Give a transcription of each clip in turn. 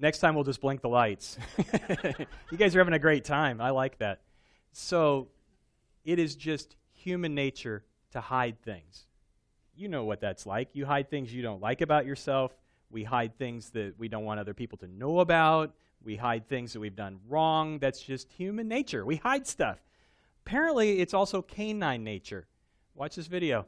Next time we'll just blink the lights. you guys are having a great time. I like that. So, it is just human nature to hide things. You know what that's like. You hide things you don't like about yourself. We hide things that we don't want other people to know about. We hide things that we've done wrong. That's just human nature. We hide stuff. Apparently, it's also canine nature. Watch this video.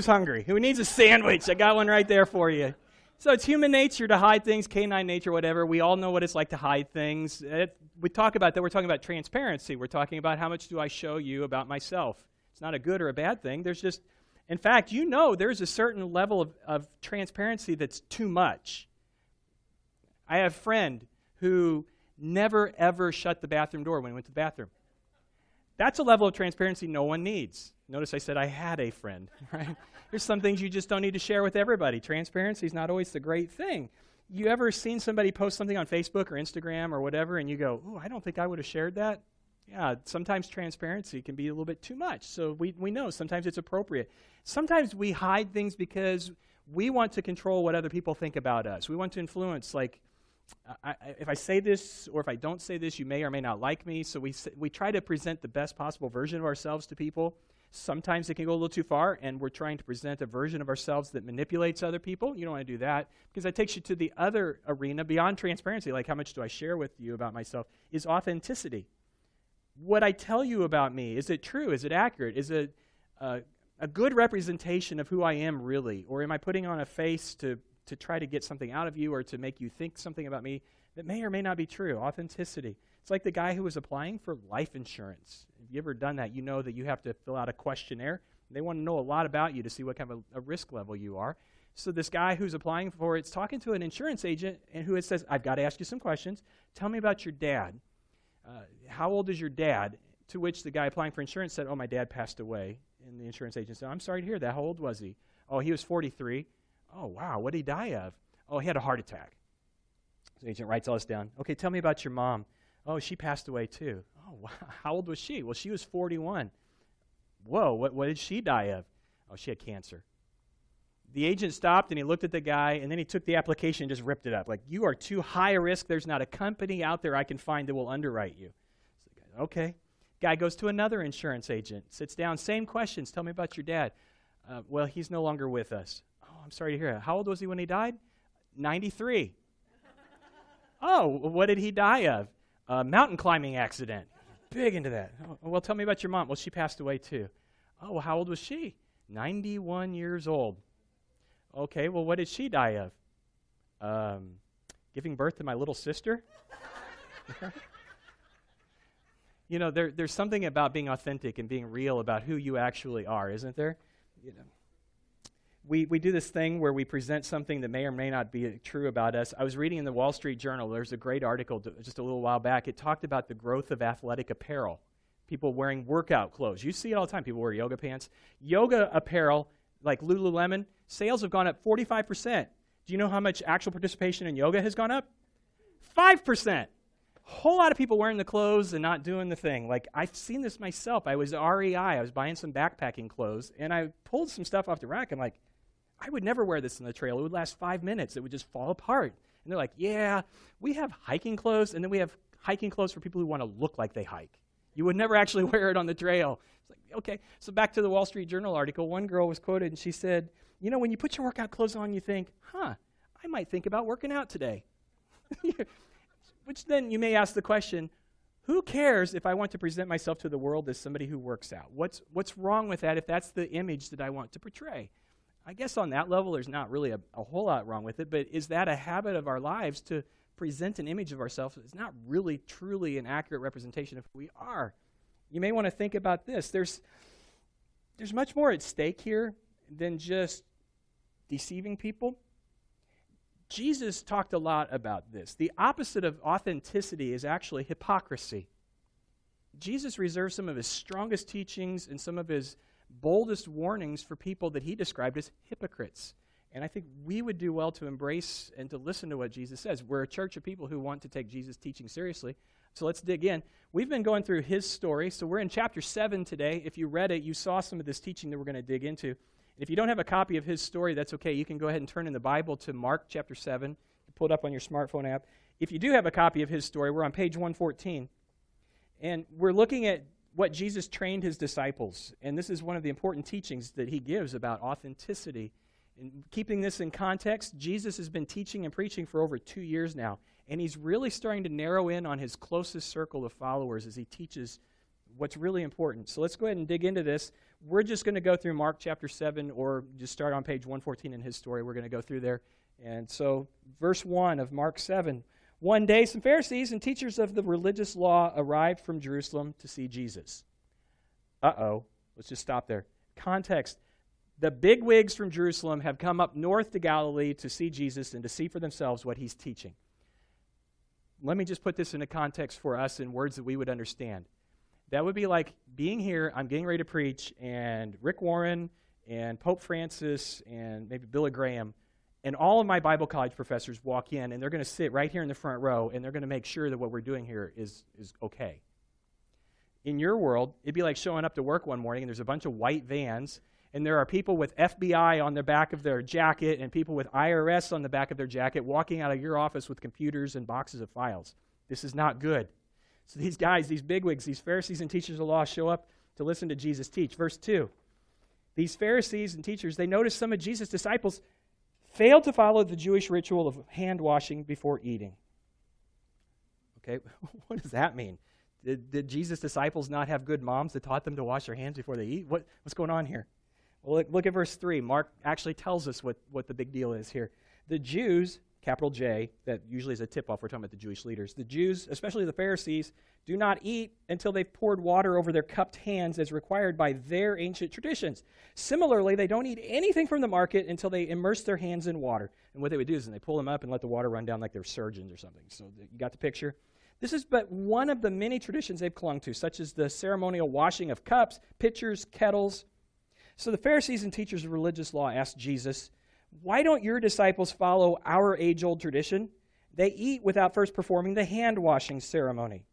Who's hungry? Who needs a sandwich? I got one right there for you. So it's human nature to hide things, canine nature, whatever. We all know what it's like to hide things. It, we talk about that. We're talking about transparency. We're talking about how much do I show you about myself. It's not a good or a bad thing. There's just, in fact, you know there's a certain level of, of transparency that's too much. I have a friend who never, ever shut the bathroom door when he went to the bathroom. That's a level of transparency no one needs. Notice I said I had a friend, right? There's some things you just don't need to share with everybody. Transparency is not always the great thing. You ever seen somebody post something on Facebook or Instagram or whatever, and you go, "Oh, I don't think I would have shared that." Yeah, sometimes transparency can be a little bit too much. So we we know sometimes it's appropriate. Sometimes we hide things because we want to control what other people think about us. We want to influence, like I, if I say this or if I don't say this, you may or may not like me. So we, we try to present the best possible version of ourselves to people. Sometimes it can go a little too far, and we're trying to present a version of ourselves that manipulates other people. You don't want to do that because that takes you to the other arena beyond transparency, like how much do I share with you about myself, is authenticity. What I tell you about me, is it true? Is it accurate? Is it uh, a good representation of who I am really? Or am I putting on a face to to try to get something out of you or to make you think something about me that may or may not be true. Authenticity. It's like the guy who was applying for life insurance. If you ever done that, you know that you have to fill out a questionnaire. They want to know a lot about you to see what kind of a, a risk level you are. So this guy who's applying for it's talking to an insurance agent and who says, "I've got to ask you some questions. Tell me about your dad. Uh, how old is your dad?" To which the guy applying for insurance said, "Oh, my dad passed away." And the insurance agent said, "I'm sorry to hear that. How old was he?" "Oh, he was 43." Oh, wow, what did he die of? Oh, he had a heart attack. So the agent writes all this down. Okay, tell me about your mom. Oh, she passed away too. Oh, wow. How old was she? Well, she was 41. Whoa, what, what did she die of? Oh, she had cancer. The agent stopped and he looked at the guy and then he took the application and just ripped it up. Like, you are too high a risk. There's not a company out there I can find that will underwrite you. So guy, okay. Guy goes to another insurance agent, sits down, same questions. Tell me about your dad. Uh, well, he's no longer with us. Oh, I'm sorry to hear that. How old was he when he died? 93. oh, what did he die of? A mountain climbing accident. Big into that. Oh, well, tell me about your mom. Well, she passed away too. Oh, well, how old was she? 91 years old. Okay, well, what did she die of? Um, giving birth to my little sister? you know, there, there's something about being authentic and being real about who you actually are, isn't there? You know we, we do this thing where we present something that may or may not be true about us. I was reading in the Wall Street Journal, there's a great article just a little while back. It talked about the growth of athletic apparel, people wearing workout clothes. You see it all the time. People wear yoga pants. Yoga apparel, like Lululemon, sales have gone up 45%. Do you know how much actual participation in yoga has gone up? 5%. Whole lot of people wearing the clothes and not doing the thing. Like I've seen this myself. I was REI. I was buying some backpacking clothes, and I pulled some stuff off the rack. I'm like, I would never wear this in the trail. It would last five minutes. It would just fall apart. And they're like, yeah, we have hiking clothes, and then we have hiking clothes for people who want to look like they hike. You would never actually wear it on the trail. It's like, okay. So back to the Wall Street Journal article. One girl was quoted, and she said, you know, when you put your workout clothes on, you think, huh, I might think about working out today. Which then you may ask the question, who cares if I want to present myself to the world as somebody who works out? What's, what's wrong with that if that's the image that I want to portray? I guess on that level, there's not really a, a, whole lot wrong with it, but is that a habit of our lives to present an image of ourselves that's not really truly an accurate representation of who we are? You may want to think about this. There's, there's much more at stake here than just deceiving people. Jesus talked a lot about this. The opposite of authenticity is actually hypocrisy. Jesus reserved some of his strongest teachings and some of his boldest warnings for people that he described as hypocrites. And I think we would do well to embrace and to listen to what Jesus says. We're a church of people who want to take Jesus' teaching seriously. So let's dig in. We've been going through his story. So we're in chapter 7 today. If you read it, you saw some of this teaching that we're going to dig into. If you don't have a copy of his story, that's okay. You can go ahead and turn in the Bible to Mark chapter 7. Pull it up on your smartphone app. If you do have a copy of his story, we're on page 114. And we're looking at what Jesus trained his disciples. And this is one of the important teachings that he gives about authenticity. And keeping this in context, Jesus has been teaching and preaching for over two years now. And he's really starting to narrow in on his closest circle of followers as he teaches what's really important. So let's go ahead and dig into this. We're just going to go through Mark chapter 7, or just start on page 114 in his story. We're going to go through there. And so, verse 1 of Mark 7 one day, some Pharisees and teachers of the religious law arrived from Jerusalem to see Jesus. Uh oh. Let's just stop there. Context the big wigs from Jerusalem have come up north to Galilee to see Jesus and to see for themselves what he's teaching. Let me just put this into context for us in words that we would understand. That would be like being here, I'm getting ready to preach, and Rick Warren and Pope Francis and maybe Billy Graham and all of my Bible college professors walk in, and they're going to sit right here in the front row, and they're going to make sure that what we're doing here is, is okay. In your world, it'd be like showing up to work one morning, and there's a bunch of white vans, and there are people with FBI on the back of their jacket and people with IRS on the back of their jacket walking out of your office with computers and boxes of files. This is not good. So these guys, these bigwigs, these Pharisees and teachers of the law show up to listen to Jesus teach. Verse 2. These Pharisees and teachers, they notice some of Jesus' disciples failed to follow the Jewish ritual of hand washing before eating. Okay, what does that mean? Did, did Jesus' disciples not have good moms that taught them to wash their hands before they eat? What, what's going on here? Well, look, look at verse 3. Mark actually tells us what, what the big deal is here. The Jews capital J, that usually is a tip off. We're talking about the Jewish leaders. The Jews, especially the Pharisees, do not eat until they've poured water over their cupped hands as required by their ancient traditions. Similarly, they don't eat anything from the market until they immerse their hands in water. And what they would do is they pull them up and let the water run down like they're surgeons or something. So you got the picture? This is but one of the many traditions they've clung to, such as the ceremonial washing of cups, pitchers, kettles. So the Pharisees and teachers of religious law asked Jesus, why don't your disciples follow our age old tradition? They eat without first performing the hand washing ceremony.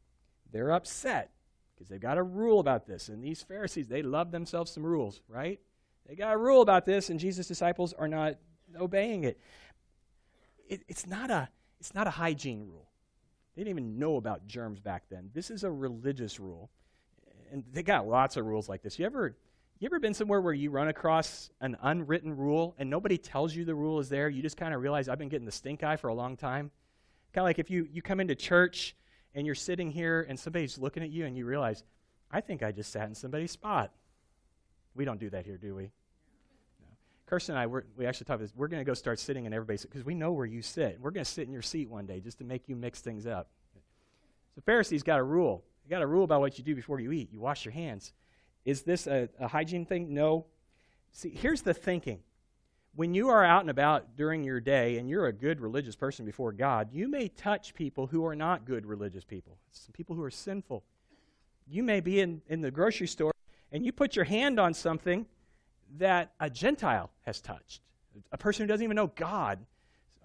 They're upset because they've got a rule about this. And these Pharisees, they love themselves some rules, right? They got a rule about this, and Jesus' disciples are not obeying it. it it's, not a, it's not a hygiene rule. They didn't even know about germs back then. This is a religious rule. And they got lots of rules like this. You ever you ever been somewhere where you run across an unwritten rule and nobody tells you the rule is there? You just kind of realize I've been getting the stink eye for a long time. Kind of like if you, you come into church and you're sitting here and somebody's looking at you and you realize, I think I just sat in somebody's spot. We don't do that here, do we? No. Kirsten and I, we actually talked about this. We're going to go start sitting in everybody's because we know where you sit. We're going to sit in your seat one day just to make you mix things up. The Pharisees got a rule. They got a rule about what you do before you eat. You wash your hands. Is this a, a hygiene thing? No. See, here's the thinking. When you are out and about during your day and you're a good religious person before God, you may touch people who are not good religious people, some people who are sinful. You may be in, in the grocery store and you put your hand on something that a Gentile has touched, a person who doesn't even know God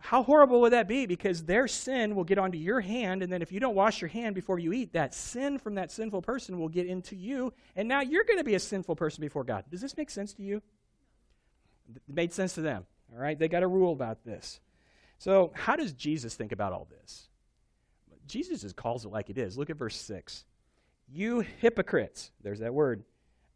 how horrible would that be? Because their sin will get onto your hand, and then if you don't wash your hand before you eat, that sin from that sinful person will get into you, and now you're going to be a sinful person before God. Does this make sense to you? It made sense to them. All right? They got a rule about this. So, how does Jesus think about all this? Jesus just calls it like it is. Look at verse 6. You hypocrites, there's that word.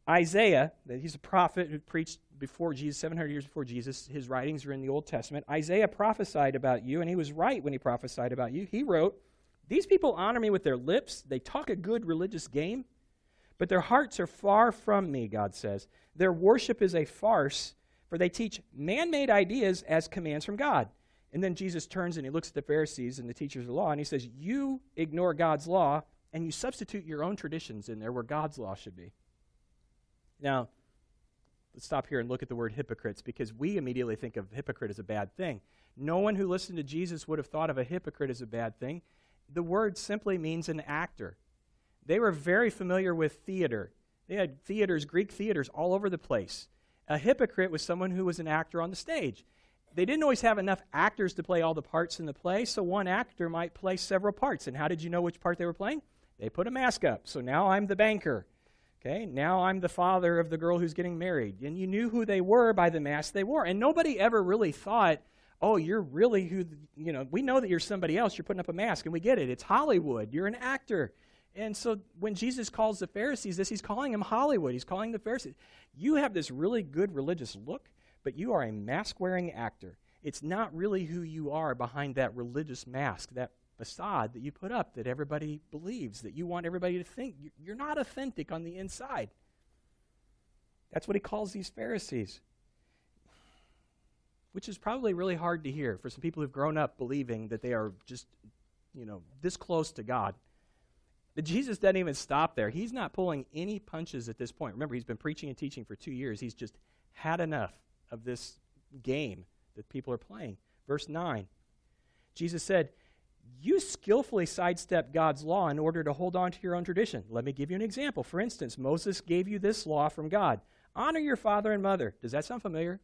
Isaiah, that he's a prophet who preached before Jesus, 700 years before Jesus. His writings are in the Old Testament. Isaiah prophesied about you, and he was right when he prophesied about you. He wrote, These people honor me with their lips. They talk a good religious game, but their hearts are far from me, God says. Their worship is a farce, for they teach man made ideas as commands from God. And then Jesus turns and he looks at the Pharisees and the teachers of the law, and he says, You ignore God's law, and you substitute your own traditions in there where God's law should be. Now, let's stop here and look at the word hypocrites because we immediately think of hypocrite as a bad thing. No one who listened to Jesus would have thought of a hypocrite as a bad thing. The word simply means an actor. They were very familiar with theater. They had theaters, Greek theaters, all over the place. A hypocrite was someone who was an actor on the stage. they didn't always have enough actors to play all the parts in the play, so one actor might play several parts. And how did you know which part they were playing? They put a mask up. So now I'm the banker. Okay, now I'm the father of the girl who's getting married. And you knew who they were by the mask they wore. And nobody ever really thought, oh, you're really who, you know, we know that you're somebody else. You're putting up a mask, and we get it. It's Hollywood. You're an actor. And so when Jesus calls the Pharisees this, he's calling them Hollywood. He's calling the Pharisees. You have this really good religious look, but you are a mask wearing actor. It's not really who you are behind that religious mask, that facade that you put up that everybody believes, that you want everybody to think. You're not authentic on the inside. That's what he calls these Pharisees, which is probably really hard to hear for some people who've grown up believing that they are just, you know, this close to God. But Jesus doesn't even stop there. He's not pulling any punches at this point. Remember, he's been preaching and teaching for two years. He's just had enough of this game that people are playing. Verse 9 Jesus said, You skillfully sidestep God's law in order to hold on to your own tradition. Let me give you an example. For instance, Moses gave you this law from God Honor your father and mother. Does that sound familiar?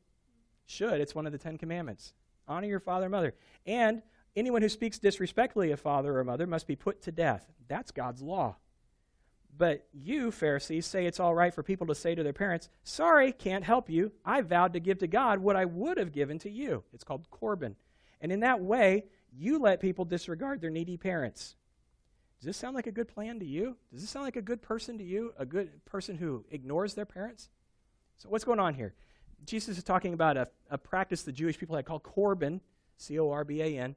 Should. It's one of the Ten Commandments. Honor your father and mother. And anyone who speaks disrespectfully of father or mother must be put to death. That's God's law. But you, Pharisees, say it's all right for people to say to their parents, Sorry, can't help you. I vowed to give to God what I would have given to you. It's called Corban. And in that way, you let people disregard their needy parents. Does this sound like a good plan to you? Does this sound like a good person to you? A good person who ignores their parents? So, what's going on here? Jesus is talking about a, a practice the Jewish people had called Corban, C O R B A N.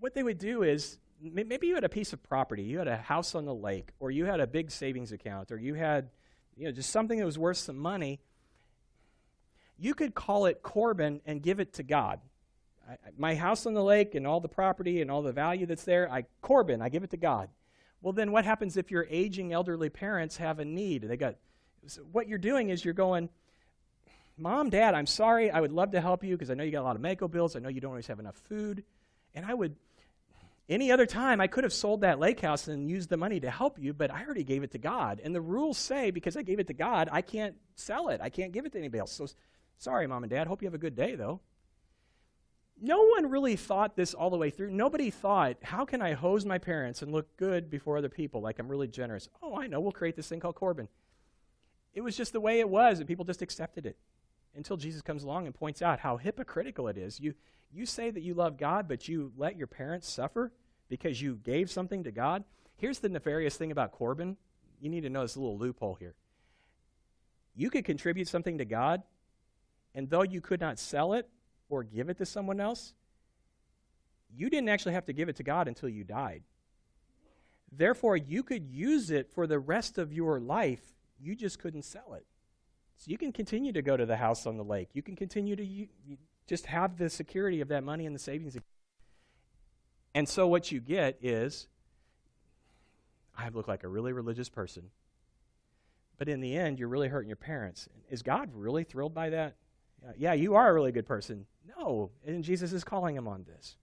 What they would do is maybe you had a piece of property, you had a house on the lake, or you had a big savings account, or you had you know, just something that was worth some money. You could call it Corban and give it to God. I, my house on the lake and all the property and all the value that's there, I Corban, I give it to God. Well, then what happens if your aging elderly parents have a need? They got so what you're doing is you're going, Mom, Dad, I'm sorry. I would love to help you because I know you got a lot of medical bills. I know you don't always have enough food. And I would any other time, I could have sold that lake house and used the money to help you, but I already gave it to God. And the rules say because I gave it to God, I can't sell it. I can't give it to anybody else. So sorry, mom and dad. Hope you have a good day, though. No one really thought this all the way through. Nobody thought, how can I hose my parents and look good before other people like I'm really generous? Oh, I know. We'll create this thing called Corban. It was just the way it was, and people just accepted it until Jesus comes along and points out how hypocritical it is. You, you say that you love God, but you let your parents suffer because you gave something to God. Here's the nefarious thing about Corban. You need to know this little loophole here. You could contribute something to God, and though you could not sell it or give it to someone else, you didn't actually have to give it to God until you died. Therefore, you could use it for the rest of your life. You just couldn't sell it. So you can continue to go to the house on the lake. You can continue to you, you just have the security of that money in the savings account. And so what you get is I look like a really religious person. But in the end, you're really hurting your parents. Is God really thrilled by that? Yeah, you are a really good person. No, and Jesus is calling him on this.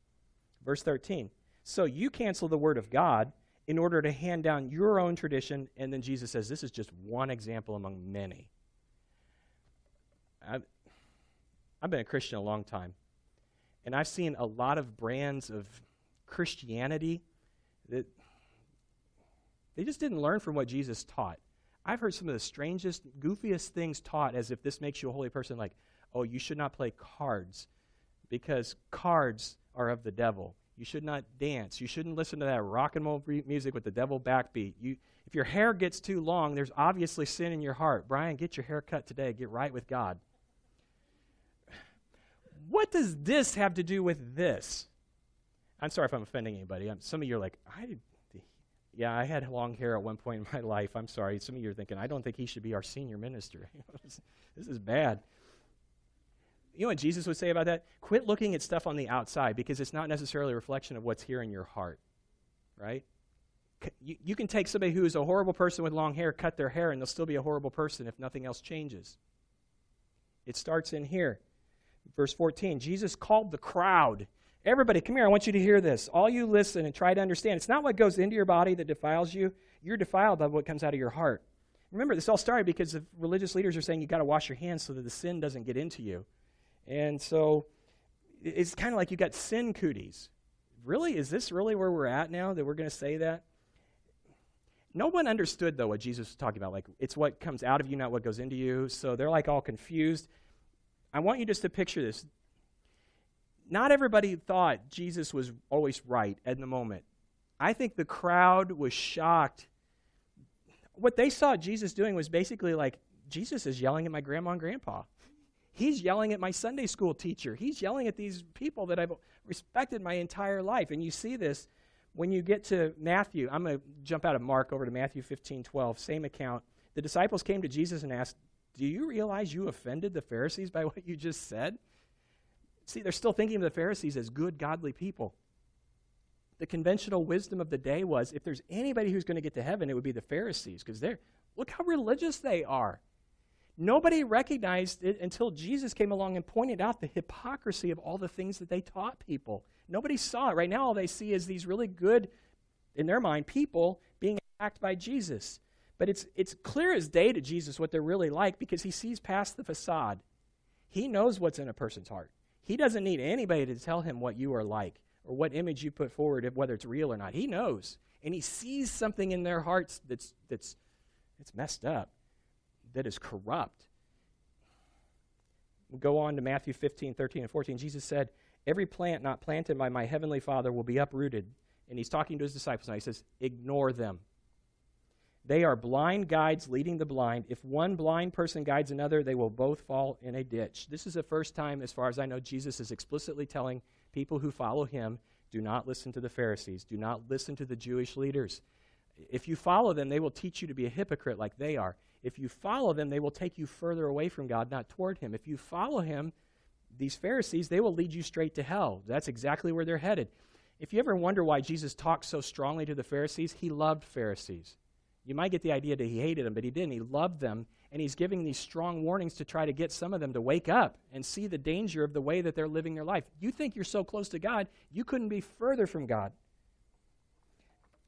Verse 13. So you cancel the word of God in order to hand down your own tradition, and then Jesus says, This is just one example among many. I've, I've been a Christian a long time, and I've seen a lot of brands of Christianity that they just didn't learn from what Jesus taught. I've heard some of the strangest, goofiest things taught as if this makes you a holy person, like, oh, you should not play cards because cards are of the devil. You should not dance. You shouldn't listen to that rock and roll music with the devil backbeat. You, if your hair gets too long, there's obviously sin in your heart. Brian, get your hair cut today. Get right with God. What does this have to do with this? I'm sorry if I'm offending anybody. I'm, some of you are like, I yeah, I had long hair at one point in my life. I'm sorry. Some of you are thinking, I don't think he should be our senior minister. this is bad. You know what Jesus would say about that? Quit looking at stuff on the outside because it's not necessarily a reflection of what's here in your heart, right? You, you can take somebody who is a horrible person with long hair, cut their hair, and they'll still be a horrible person if nothing else changes. It starts in here. Verse 14 Jesus called the crowd Everybody, come here. I want you to hear this. All you listen and try to understand. It's not what goes into your body that defiles you. You're defiled by what comes out of your heart. Remember, this all started because the religious leaders are saying you've got to wash your hands so that the sin doesn't get into you. And so it's kind of like you got sin cooties. Really? Is this really where we're at now that we're going to say that? No one understood, though, what Jesus was talking about. Like, it's what comes out of you, not what goes into you. So they're like all confused. I want you just to picture this. Not everybody thought Jesus was always right at the moment. I think the crowd was shocked. What they saw Jesus doing was basically like, Jesus is yelling at my grandma and grandpa. He's yelling at my Sunday school teacher. He's yelling at these people that I've respected my entire life. And you see this when you get to Matthew. I'm going to jump out of Mark over to Matthew 15 12, same account. The disciples came to Jesus and asked, Do you realize you offended the Pharisees by what you just said? See, they're still thinking of the Pharisees as good, godly people. The conventional wisdom of the day was if there's anybody who's going to get to heaven, it would be the Pharisees because they're, look how religious they are. Nobody recognized it until Jesus came along and pointed out the hypocrisy of all the things that they taught people. Nobody saw it. Right now, all they see is these really good, in their mind, people being attacked by Jesus. But it's, it's clear as day to Jesus what they're really like because he sees past the facade. He knows what's in a person's heart. He doesn't need anybody to tell him what you are like or what image you put forward, whether it's real or not. He knows. And he sees something in their hearts that's, that's, that's messed up that is corrupt. We'll go on to Matthew 15, 13, and 14. Jesus said, Every plant not planted by my heavenly Father will be uprooted. And he's talking to his disciples now. He says, Ignore them. They are blind guides leading the blind. If one blind person guides another, they will both fall in a ditch. This is the first time, as far as I know, Jesus is explicitly telling people who follow him do not listen to the Pharisees, do not listen to the Jewish leaders. If you follow them, they will teach you to be a hypocrite like they are. If you follow them, they will take you further away from God, not toward Him. If you follow Him, these Pharisees, they will lead you straight to hell. That's exactly where they're headed. If you ever wonder why Jesus talked so strongly to the Pharisees, He loved Pharisees. You might get the idea that He hated them, but He didn't. He loved them, and He's giving these strong warnings to try to get some of them to wake up and see the danger of the way that they're living their life. You think you're so close to God, you couldn't be further from God.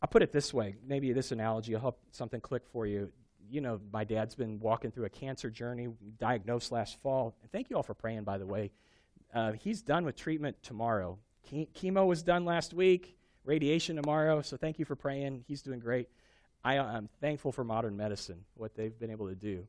I'll put it this way. Maybe this analogy will help something click for you you know, my dad's been walking through a cancer journey, diagnosed last fall. And thank you all for praying, by the way. Uh, he's done with treatment tomorrow. chemo was done last week, radiation tomorrow. So thank you for praying. He's doing great. I, I'm thankful for modern medicine, what they've been able to do.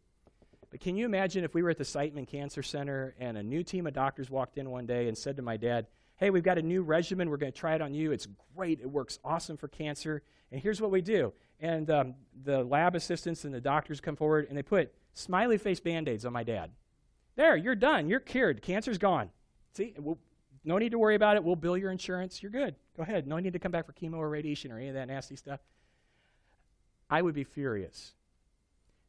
But can you imagine if we were at the Siteman Cancer Center and a new team of doctors walked in one day and said to my dad, Hey, we've got a new regimen. We're going to try it on you. It's great. It works awesome for cancer. And here's what we do and um, the lab assistants and the doctors come forward and they put smiley face band aids on my dad. There, you're done. You're cured. Cancer's gone. See, we'll, no need to worry about it. We'll bill your insurance. You're good. Go ahead. No need to come back for chemo or radiation or any of that nasty stuff. I would be furious.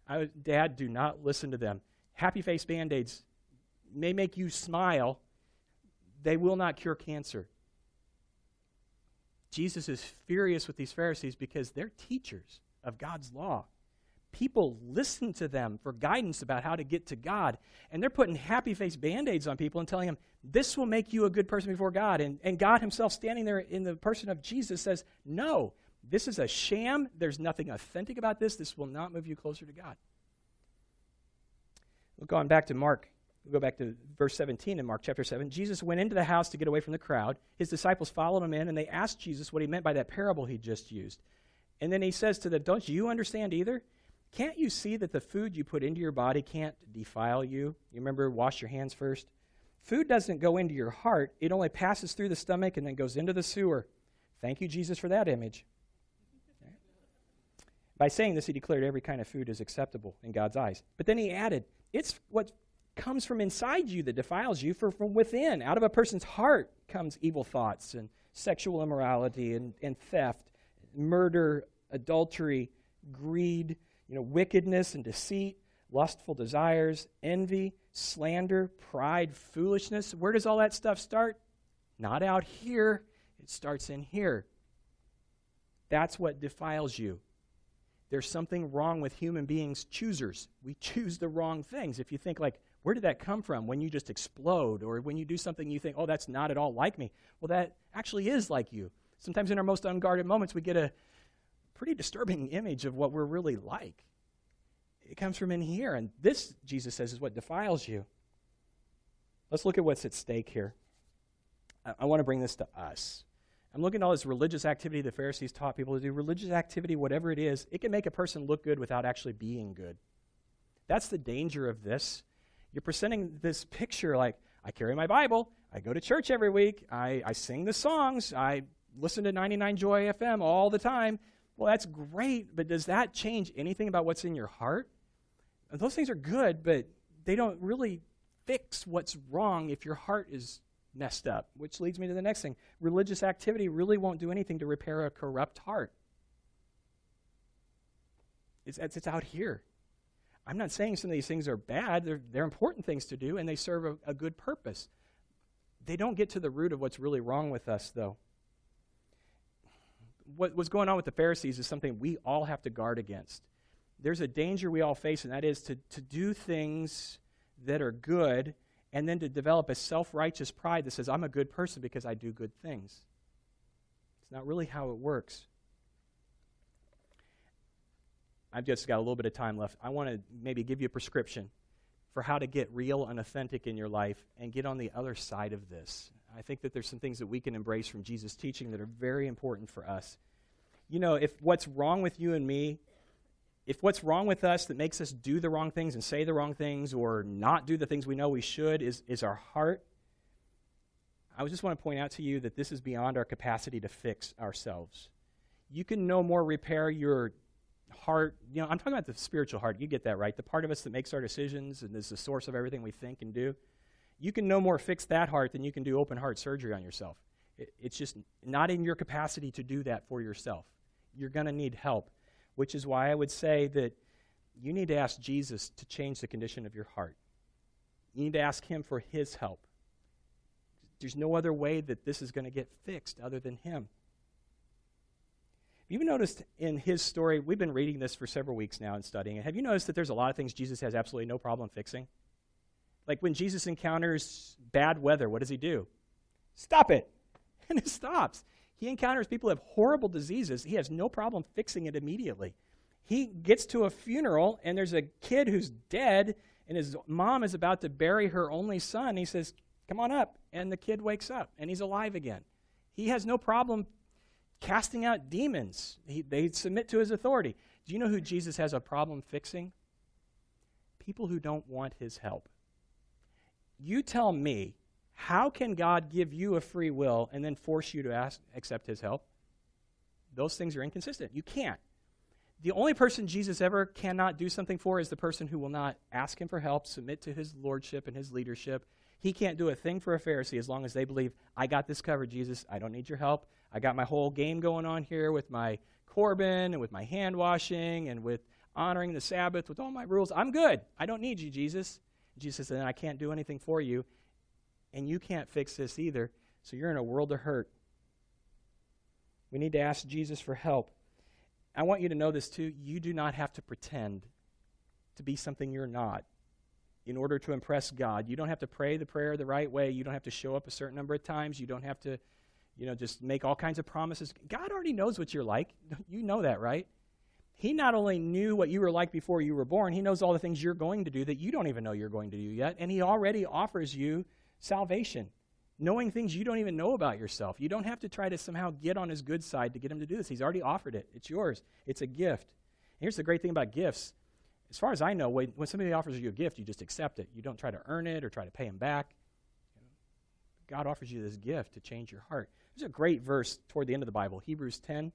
I would, Dad, do not listen to them. Happy face band aids may make you smile, they will not cure cancer. Jesus is furious with these Pharisees because they're teachers of God's law. People listen to them for guidance about how to get to God. And they're putting happy face band aids on people and telling them, this will make you a good person before God. And, and God Himself, standing there in the person of Jesus, says, no, this is a sham. There's nothing authentic about this. This will not move you closer to God. Look on back to Mark go back to verse 17 in Mark chapter 7. Jesus went into the house to get away from the crowd. His disciples followed him in, and they asked Jesus what he meant by that parable he just used. And then he says to them, Don't you understand either? Can't you see that the food you put into your body can't defile you? You remember, wash your hands first? Food doesn't go into your heart, it only passes through the stomach and then goes into the sewer. Thank you, Jesus, for that image. By saying this, he declared every kind of food is acceptable in God's eyes. But then he added, It's what comes from inside you that defiles you, for from within, out of a person's heart, comes evil thoughts and sexual immorality and, and theft, murder, adultery, greed, you know, wickedness and deceit, lustful desires, envy, slander, pride, foolishness. Where does all that stuff start? Not out here, it starts in here. That's what defiles you. There's something wrong with human beings, choosers. We choose the wrong things. If you think, like, where did that come from when you just explode or when you do something you think, oh, that's not at all like me? Well, that actually is like you. Sometimes in our most unguarded moments, we get a pretty disturbing image of what we're really like. It comes from in here. And this, Jesus says, is what defiles you. Let's look at what's at stake here. I, I want to bring this to us. I'm looking at all this religious activity the Pharisees taught people to do. Religious activity, whatever it is, it can make a person look good without actually being good. That's the danger of this. You're presenting this picture like, I carry my Bible, I go to church every week, I, I sing the songs, I listen to 99 Joy FM all the time. Well, that's great, but does that change anything about what's in your heart? those things are good, but they don't really fix what's wrong if your heart is messed up, which leads me to the next thing. Religious activity really won't do anything to repair a corrupt heart. It's, it's, it's out here. I'm not saying some of these things are bad, they're, they're important things to do, and they serve a, a good purpose. They don't get to the root of what's really wrong with us, though. What going on with the Pharisees is something we all have to guard against. There's a danger we all face, and that is to, to do things that are good and then to develop a self righteous pride that says, I'm a good person because I do good things. It's not really how it works. I've just got a little bit of time left. I want to maybe give you a prescription for how to get real and authentic in your life and get on the other side of this. I think that there's some things that we can embrace from Jesus' teaching that are very important for us. You know, if what's wrong with you and me if what's wrong with us that makes us do the wrong things and say the wrong things or not do the things we know we should is, is our heart, I just want to point out to you that this is beyond our capacity to fix ourselves. You can no more repair your heart. You know, I'm talking about the spiritual heart. You get that, right? The part of us that makes our decisions and is the source of everything we think and do. You can no more fix that heart than you can do open heart surgery on yourself. It, it's just not in your capacity to do that for yourself. You're going to need help which is why I would say that you need to ask Jesus to change the condition of your heart. You need to ask Him for His help. There's no other way that this is going to get fixed other than Him. You noticed in his story, we've been reading this for several weeks now and studying it. Have you noticed that there's a lot of things Jesus has absolutely no problem fixing? Like when Jesus encounters bad weather, what does he do? Stop it! And it stops. He encounters people who have horrible diseases. He has no problem fixing it immediately. He gets to a funeral, and there's a kid who's dead, and his mom is about to bury her only son. He says, Come on up. And the kid wakes up, and he's alive again. He has no problem casting out demons, he, they submit to his authority. Do you know who Jesus has a problem fixing? People who don't want his help. You tell me how can God give you a free will and then force you to ask, accept his help? Those things are inconsistent. You can't. The only person Jesus ever cannot do something for is the person who will not ask him for help, submit to his lordship and his leadership. He can't do a thing for a Pharisee as long as they believe, I got this covered, Jesus. I don't need your help. I got my whole game going on here with my Corban and with my hand washing and with honoring the Sabbath, with all my rules. I'm good. I don't need you, Jesus. Jesus then I can't do anything for you and you can't fix this either, so you're in a world of hurt. We need to ask Jesus for help. I want you to know this too. You do not have to pretend to be something you're not in order to impress God. You don't have to pray the prayer the right way. You don't have to show up a certain number of times. You don't have to, you know, just make all kinds of promises. God already knows what you're like. You know that, right? He not only knew what you were like before you were born, he knows all the things you're going to do that you don't even know you're going to do yet, and he already offers you salvation, knowing things you don't even know about yourself. You don't have to try to somehow get on his good side to get him to do this. He's already offered it, it's yours, it's a gift. And here's the great thing about gifts. As far as I know, when, when somebody offers you a gift, you just accept it. You don't try to earn it or try to pay him back. God offers you this gift to change your heart. There's a great verse toward the end of the Bible, Hebrews 10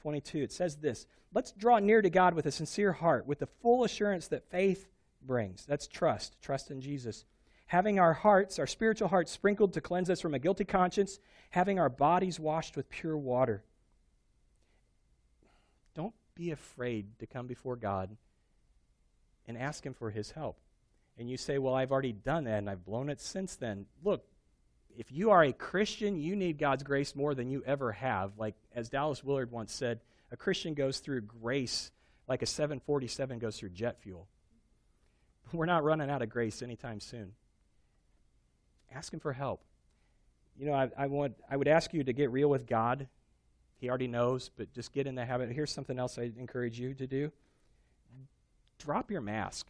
22. It says this Let's draw near to God with a sincere heart, with the full assurance that faith brings. That's trust, trust in Jesus having our hearts, our spiritual hearts, sprinkled to cleanse us from a guilty conscience, having our bodies washed with pure water. Don't be afraid to come before God and ask Him for His help. And you say, Well, I've already done that and I've blown it since then. Look, if you are a Christian, you need God's grace more than you ever have. Like, as Dallas Willard once said, a Christian goes through grace like a 747 goes through jet fuel. We're not running out of grace anytime soon. Ask Him for help. You know, I, I, want, I would ask you to get real with God. He already knows, but just get in the habit. Here's something else I encourage you to do drop your mask.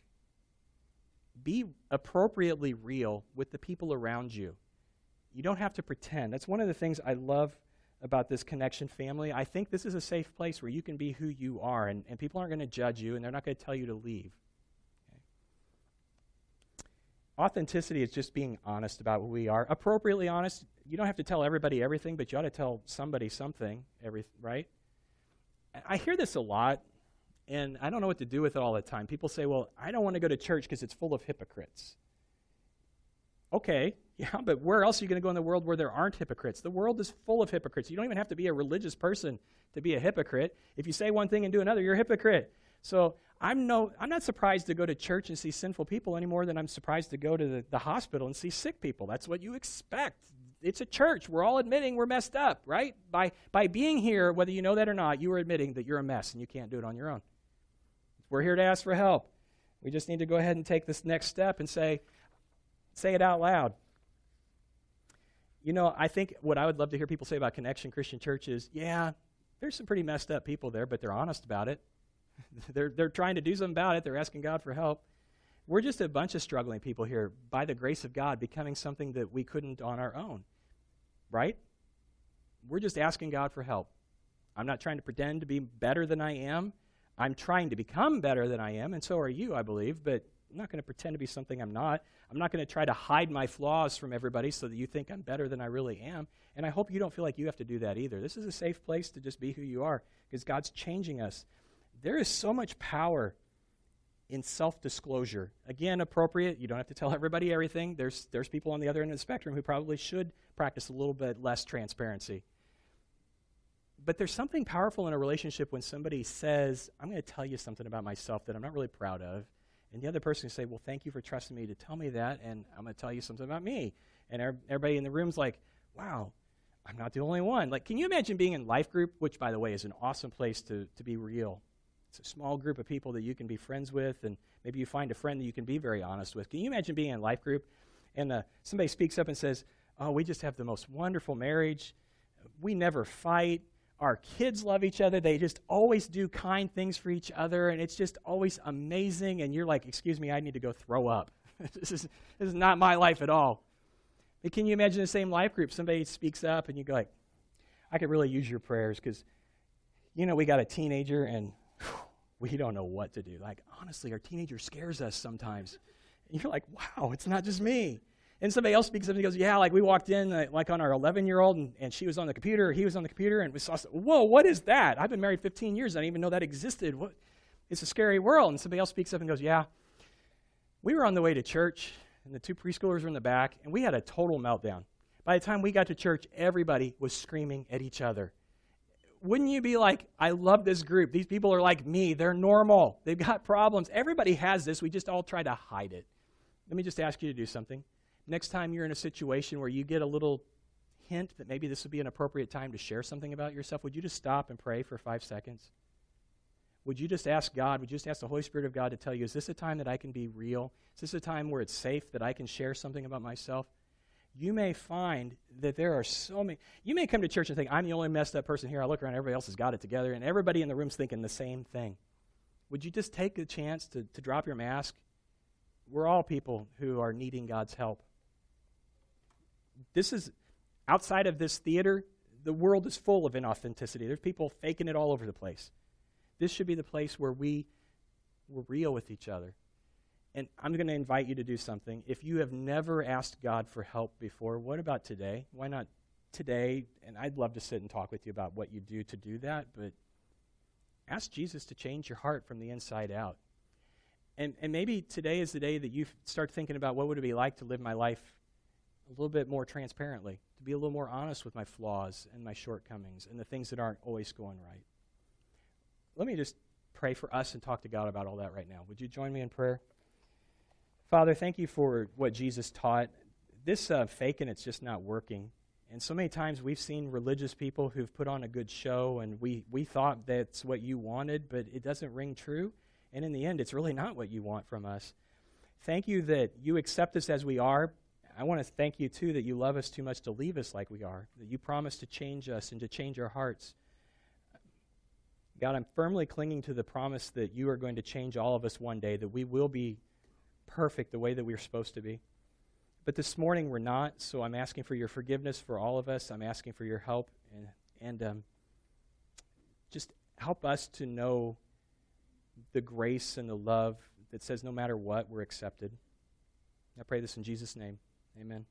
Be appropriately real with the people around you. You don't have to pretend. That's one of the things I love about this connection family. I think this is a safe place where you can be who you are, and, and people aren't going to judge you, and they're not going to tell you to leave. Okay? Authenticity is just being honest about who we are. Appropriately honest. You don't have to tell everybody everything, but you ought to tell somebody something, every, right? I hear this a lot, and I don't know what to do with it all the time. People say, well, I don't want to go to church because it's full of hypocrites. Okay, yeah, but where else are you going to go in the world where there aren't hypocrites? The world is full of hypocrites. You don't even have to be a religious person to be a hypocrite. If you say one thing and do another, you're a hypocrite. So I'm, no, I'm not surprised to go to church and see sinful people any more than I'm surprised to go to the, the hospital and see sick people. That's what you expect. It's a church. We're all admitting we're messed up, right? By, by being here, whether you know that or not, you are admitting that you're a mess and you can't do it on your own. We're here to ask for help. We just need to go ahead and take this next step and say, say it out loud. You know, I think what I would love to hear people say about Connection Christian Church is, yeah, there's some pretty messed up people there, but they're honest about it. they're, they're trying to do something about it. They're asking God for help. We're just a bunch of struggling people here, by the grace of God, becoming something that we couldn't on our own. Right? We're just asking God for help. I'm not trying to pretend to be better than I am. I'm trying to become better than I am, and so are you, I believe, but I'm not going to pretend to be something I'm not. I'm not going to try to hide my flaws from everybody so that you think I'm better than I really am. And I hope you don't feel like you have to do that either. This is a safe place to just be who you are because God's changing us. There is so much power in self disclosure. Again, appropriate. You don't have to tell everybody everything. There's, there's people on the other end of the spectrum who probably should practice a little bit less transparency. But there's something powerful in a relationship when somebody says, I'm going to tell you something about myself that I'm not really proud of. And the other person can say, Well, thank you for trusting me to tell me that, and I'm going to tell you something about me. And everybody in the room's like, Wow, I'm not the only one. Like, can you imagine being in life group, which, by the way, is an awesome place to, to be real? It's a small group of people that you can be friends with, and maybe you find a friend that you can be very honest with. Can you imagine being in life group and uh, somebody speaks up and says, Oh, we just have the most wonderful marriage. We never fight our kids love each other. They just always do kind things for each other, and it's just always amazing. And you're like, excuse me, I need to go throw up. this, is, this is not my life at all. But can you imagine the same life group? Somebody speaks up, and you go like, I could really use your prayers because, you know, we got a teenager, and whew, we don't know what to do. Like, honestly, our teenager scares us sometimes. And you're like, wow, it's not just me. And somebody else speaks up and goes, Yeah, like we walked in, uh, like on our 11 year old, and, and she was on the computer, he was on the computer, and we saw, Whoa, what is that? I've been married 15 years. I didn't even know that existed. What? It's a scary world. And somebody else speaks up and goes, Yeah, we were on the way to church, and the two preschoolers were in the back, and we had a total meltdown. By the time we got to church, everybody was screaming at each other. Wouldn't you be like, I love this group. These people are like me. They're normal. They've got problems. Everybody has this. We just all try to hide it. Let me just ask you to do something next time you're in a situation where you get a little hint that maybe this would be an appropriate time to share something about yourself, would you just stop and pray for five seconds? Would you just ask God, would you just ask the Holy Spirit of God to tell you, is this a time that I can be real? Is this a time where it's safe that I can share something about myself? You may find that there are so many. You may come to church and think, I'm the only messed up person here. I look around, everybody else has got it together, and everybody in the room's thinking the same thing. Would you just take the chance to, to drop your mask? We're all people who are needing God's help this is outside of this theater, the world is full of inauthenticity. There's people faking it all over the place. This should be the place where we we're real with each other. And I'm going to invite you to do something. If you have never asked God for help before, what about today? Why not today? And I'd love to sit and talk with you about what you do to do that, but ask Jesus to change your heart from the inside out. And, and maybe today is the day that you start thinking about what would it be like to live my life a little bit more transparently, to be a little more honest with my flaws and my shortcomings and the things that aren't always going right. Let me just pray for us and talk to God about all that right now. Would you join me in prayer? Father, thank you for what Jesus taught. This uh, faking, it's just not working. And so many times we've seen religious people who've put on a good show and we, we thought that's what you wanted, but it doesn't ring true. And in the end, it's really not what you want from us. Thank you that you accept us as we are, I want to thank you, too, that you love us too much to leave us like we are, that you promise to change us and to change our hearts. God, I'm firmly clinging to the promise that you are going to change all of us one day, that we will be perfect the way that we're supposed to be. But this morning we're not, so I'm asking for your forgiveness for all of us. I'm asking for your help and, and um, just help us to know the grace and the love that says no matter what, we're accepted. I pray this in Jesus' name. Amen.